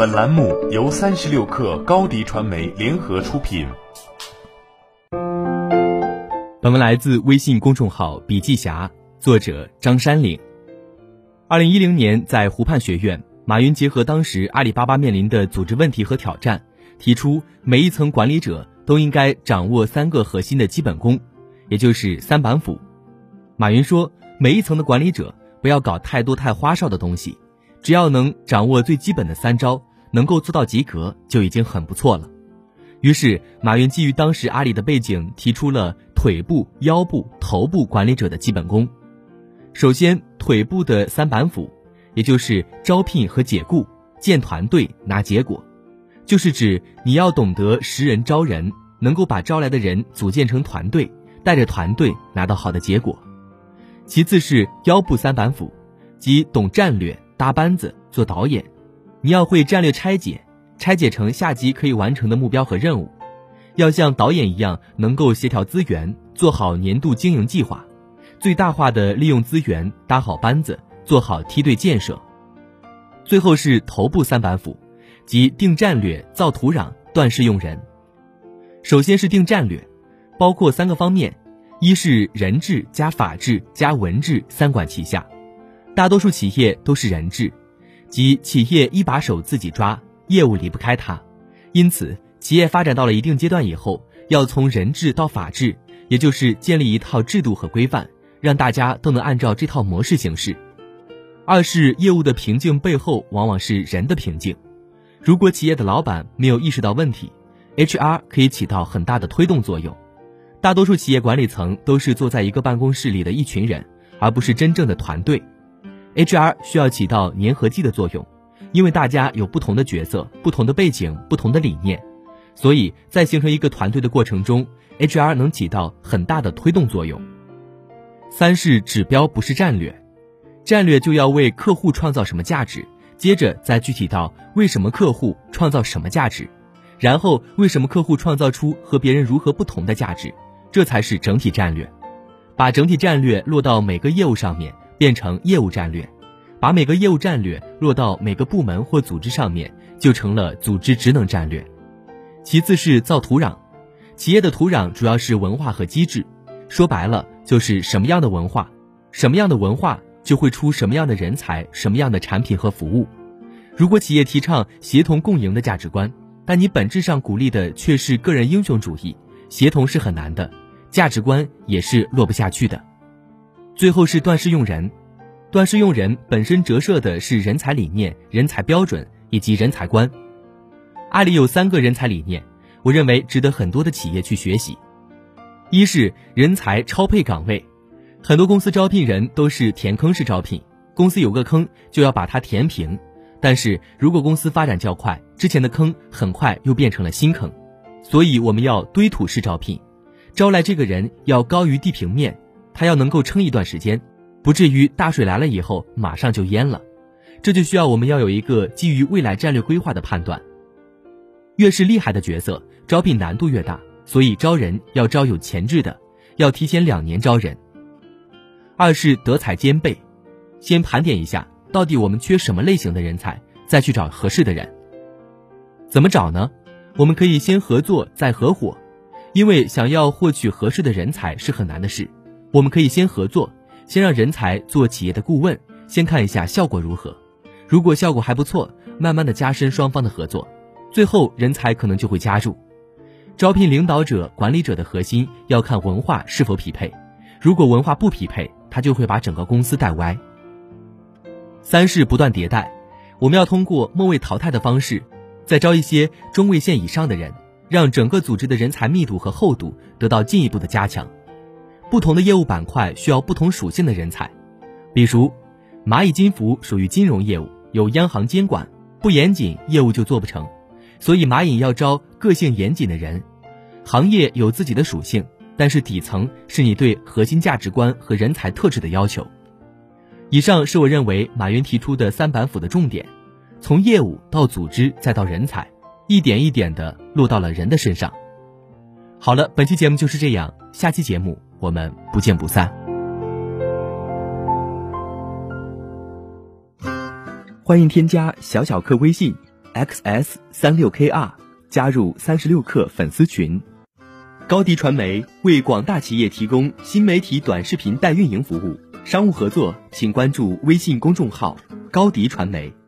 本栏目由三十六氪高低传媒联合出品。本文来自微信公众号“笔记侠”，作者张山岭。二零一零年，在湖畔学院，马云结合当时阿里巴巴面临的组织问题和挑战，提出每一层管理者都应该掌握三个核心的基本功，也就是三板斧。马云说，每一层的管理者不要搞太多太花哨的东西，只要能掌握最基本的三招，能够做到及格就已经很不错了。于是，马云基于当时阿里的背景，提出了腿部、腰部、头部管理者的基本功。首先，腿部的三板斧，也就是招聘和解雇、建团队、拿结果，就是指你要懂得识人招人，能够把招来的人组建成团队，带着团队拿到好的结果。其次是腰部三板斧，即懂战略、搭班子、做导演，你要会战略拆解。拆解成下级可以完成的目标和任务，要像导演一样能够协调资源，做好年度经营计划，最大化的利用资源，搭好班子，做好梯队建设。最后是头部三板斧，即定战略、造土壤、断事用人。首先是定战略，包括三个方面：一是人治加法治加文治三管齐下。大多数企业都是人治，即企业一把手自己抓。业务离不开它，因此企业发展到了一定阶段以后，要从人治到法治，也就是建立一套制度和规范，让大家都能按照这套模式行事。二是业务的瓶颈背后往往是人的瓶颈，如果企业的老板没有意识到问题，HR 可以起到很大的推动作用。大多数企业管理层都是坐在一个办公室里的一群人，而不是真正的团队，HR 需要起到粘合剂的作用。因为大家有不同的角色、不同的背景、不同的理念，所以在形成一个团队的过程中，HR 能起到很大的推动作用。三是指标不是战略，战略就要为客户创造什么价值，接着再具体到为什么客户创造什么价值，然后为什么客户创造出和别人如何不同的价值，这才是整体战略。把整体战略落到每个业务上面，变成业务战略。把每个业务战略落到每个部门或组织上面，就成了组织职能战略。其次是造土壤，企业的土壤主要是文化和机制，说白了就是什么样的文化，什么样的文化就会出什么样的人才，什么样的产品和服务。如果企业提倡协同共赢的价值观，但你本质上鼓励的却是个人英雄主义，协同是很难的，价值观也是落不下去的。最后是断事用人。断事用人本身折射的是人才理念、人才标准以及人才观。阿里有三个人才理念，我认为值得很多的企业去学习。一是人才超配岗位，很多公司招聘人都是填坑式招聘，公司有个坑就要把它填平。但是如果公司发展较快，之前的坑很快又变成了新坑，所以我们要堆土式招聘，招来这个人要高于地平面，还要能够撑一段时间。不至于大水来了以后马上就淹了，这就需要我们要有一个基于未来战略规划的判断。越是厉害的角色，招聘难度越大，所以招人要招有潜质的，要提前两年招人。二是德才兼备，先盘点一下到底我们缺什么类型的人才，再去找合适的人。怎么找呢？我们可以先合作再合伙，因为想要获取合适的人才是很难的事，我们可以先合作。先让人才做企业的顾问，先看一下效果如何。如果效果还不错，慢慢的加深双方的合作，最后人才可能就会加入。招聘领导者、管理者的核心要看文化是否匹配，如果文化不匹配，他就会把整个公司带歪。三是不断迭代，我们要通过末位淘汰的方式，再招一些中位线以上的人，让整个组织的人才密度和厚度得到进一步的加强。不同的业务板块需要不同属性的人才，比如，蚂蚁金服属于金融业务，有央行监管，不严谨业务就做不成，所以蚂蚁要招个性严谨的人。行业有自己的属性，但是底层是你对核心价值观和人才特质的要求。以上是我认为马云提出的三板斧的重点，从业务到组织再到人才，一点一点的落到了人的身上。好了，本期节目就是这样，下期节目。我们不见不散。欢迎添加小小客微信 xs 三六 kr，加入三十六氪粉丝群。高迪传媒为广大企业提供新媒体短视频代运营服务，商务合作请关注微信公众号高迪传媒。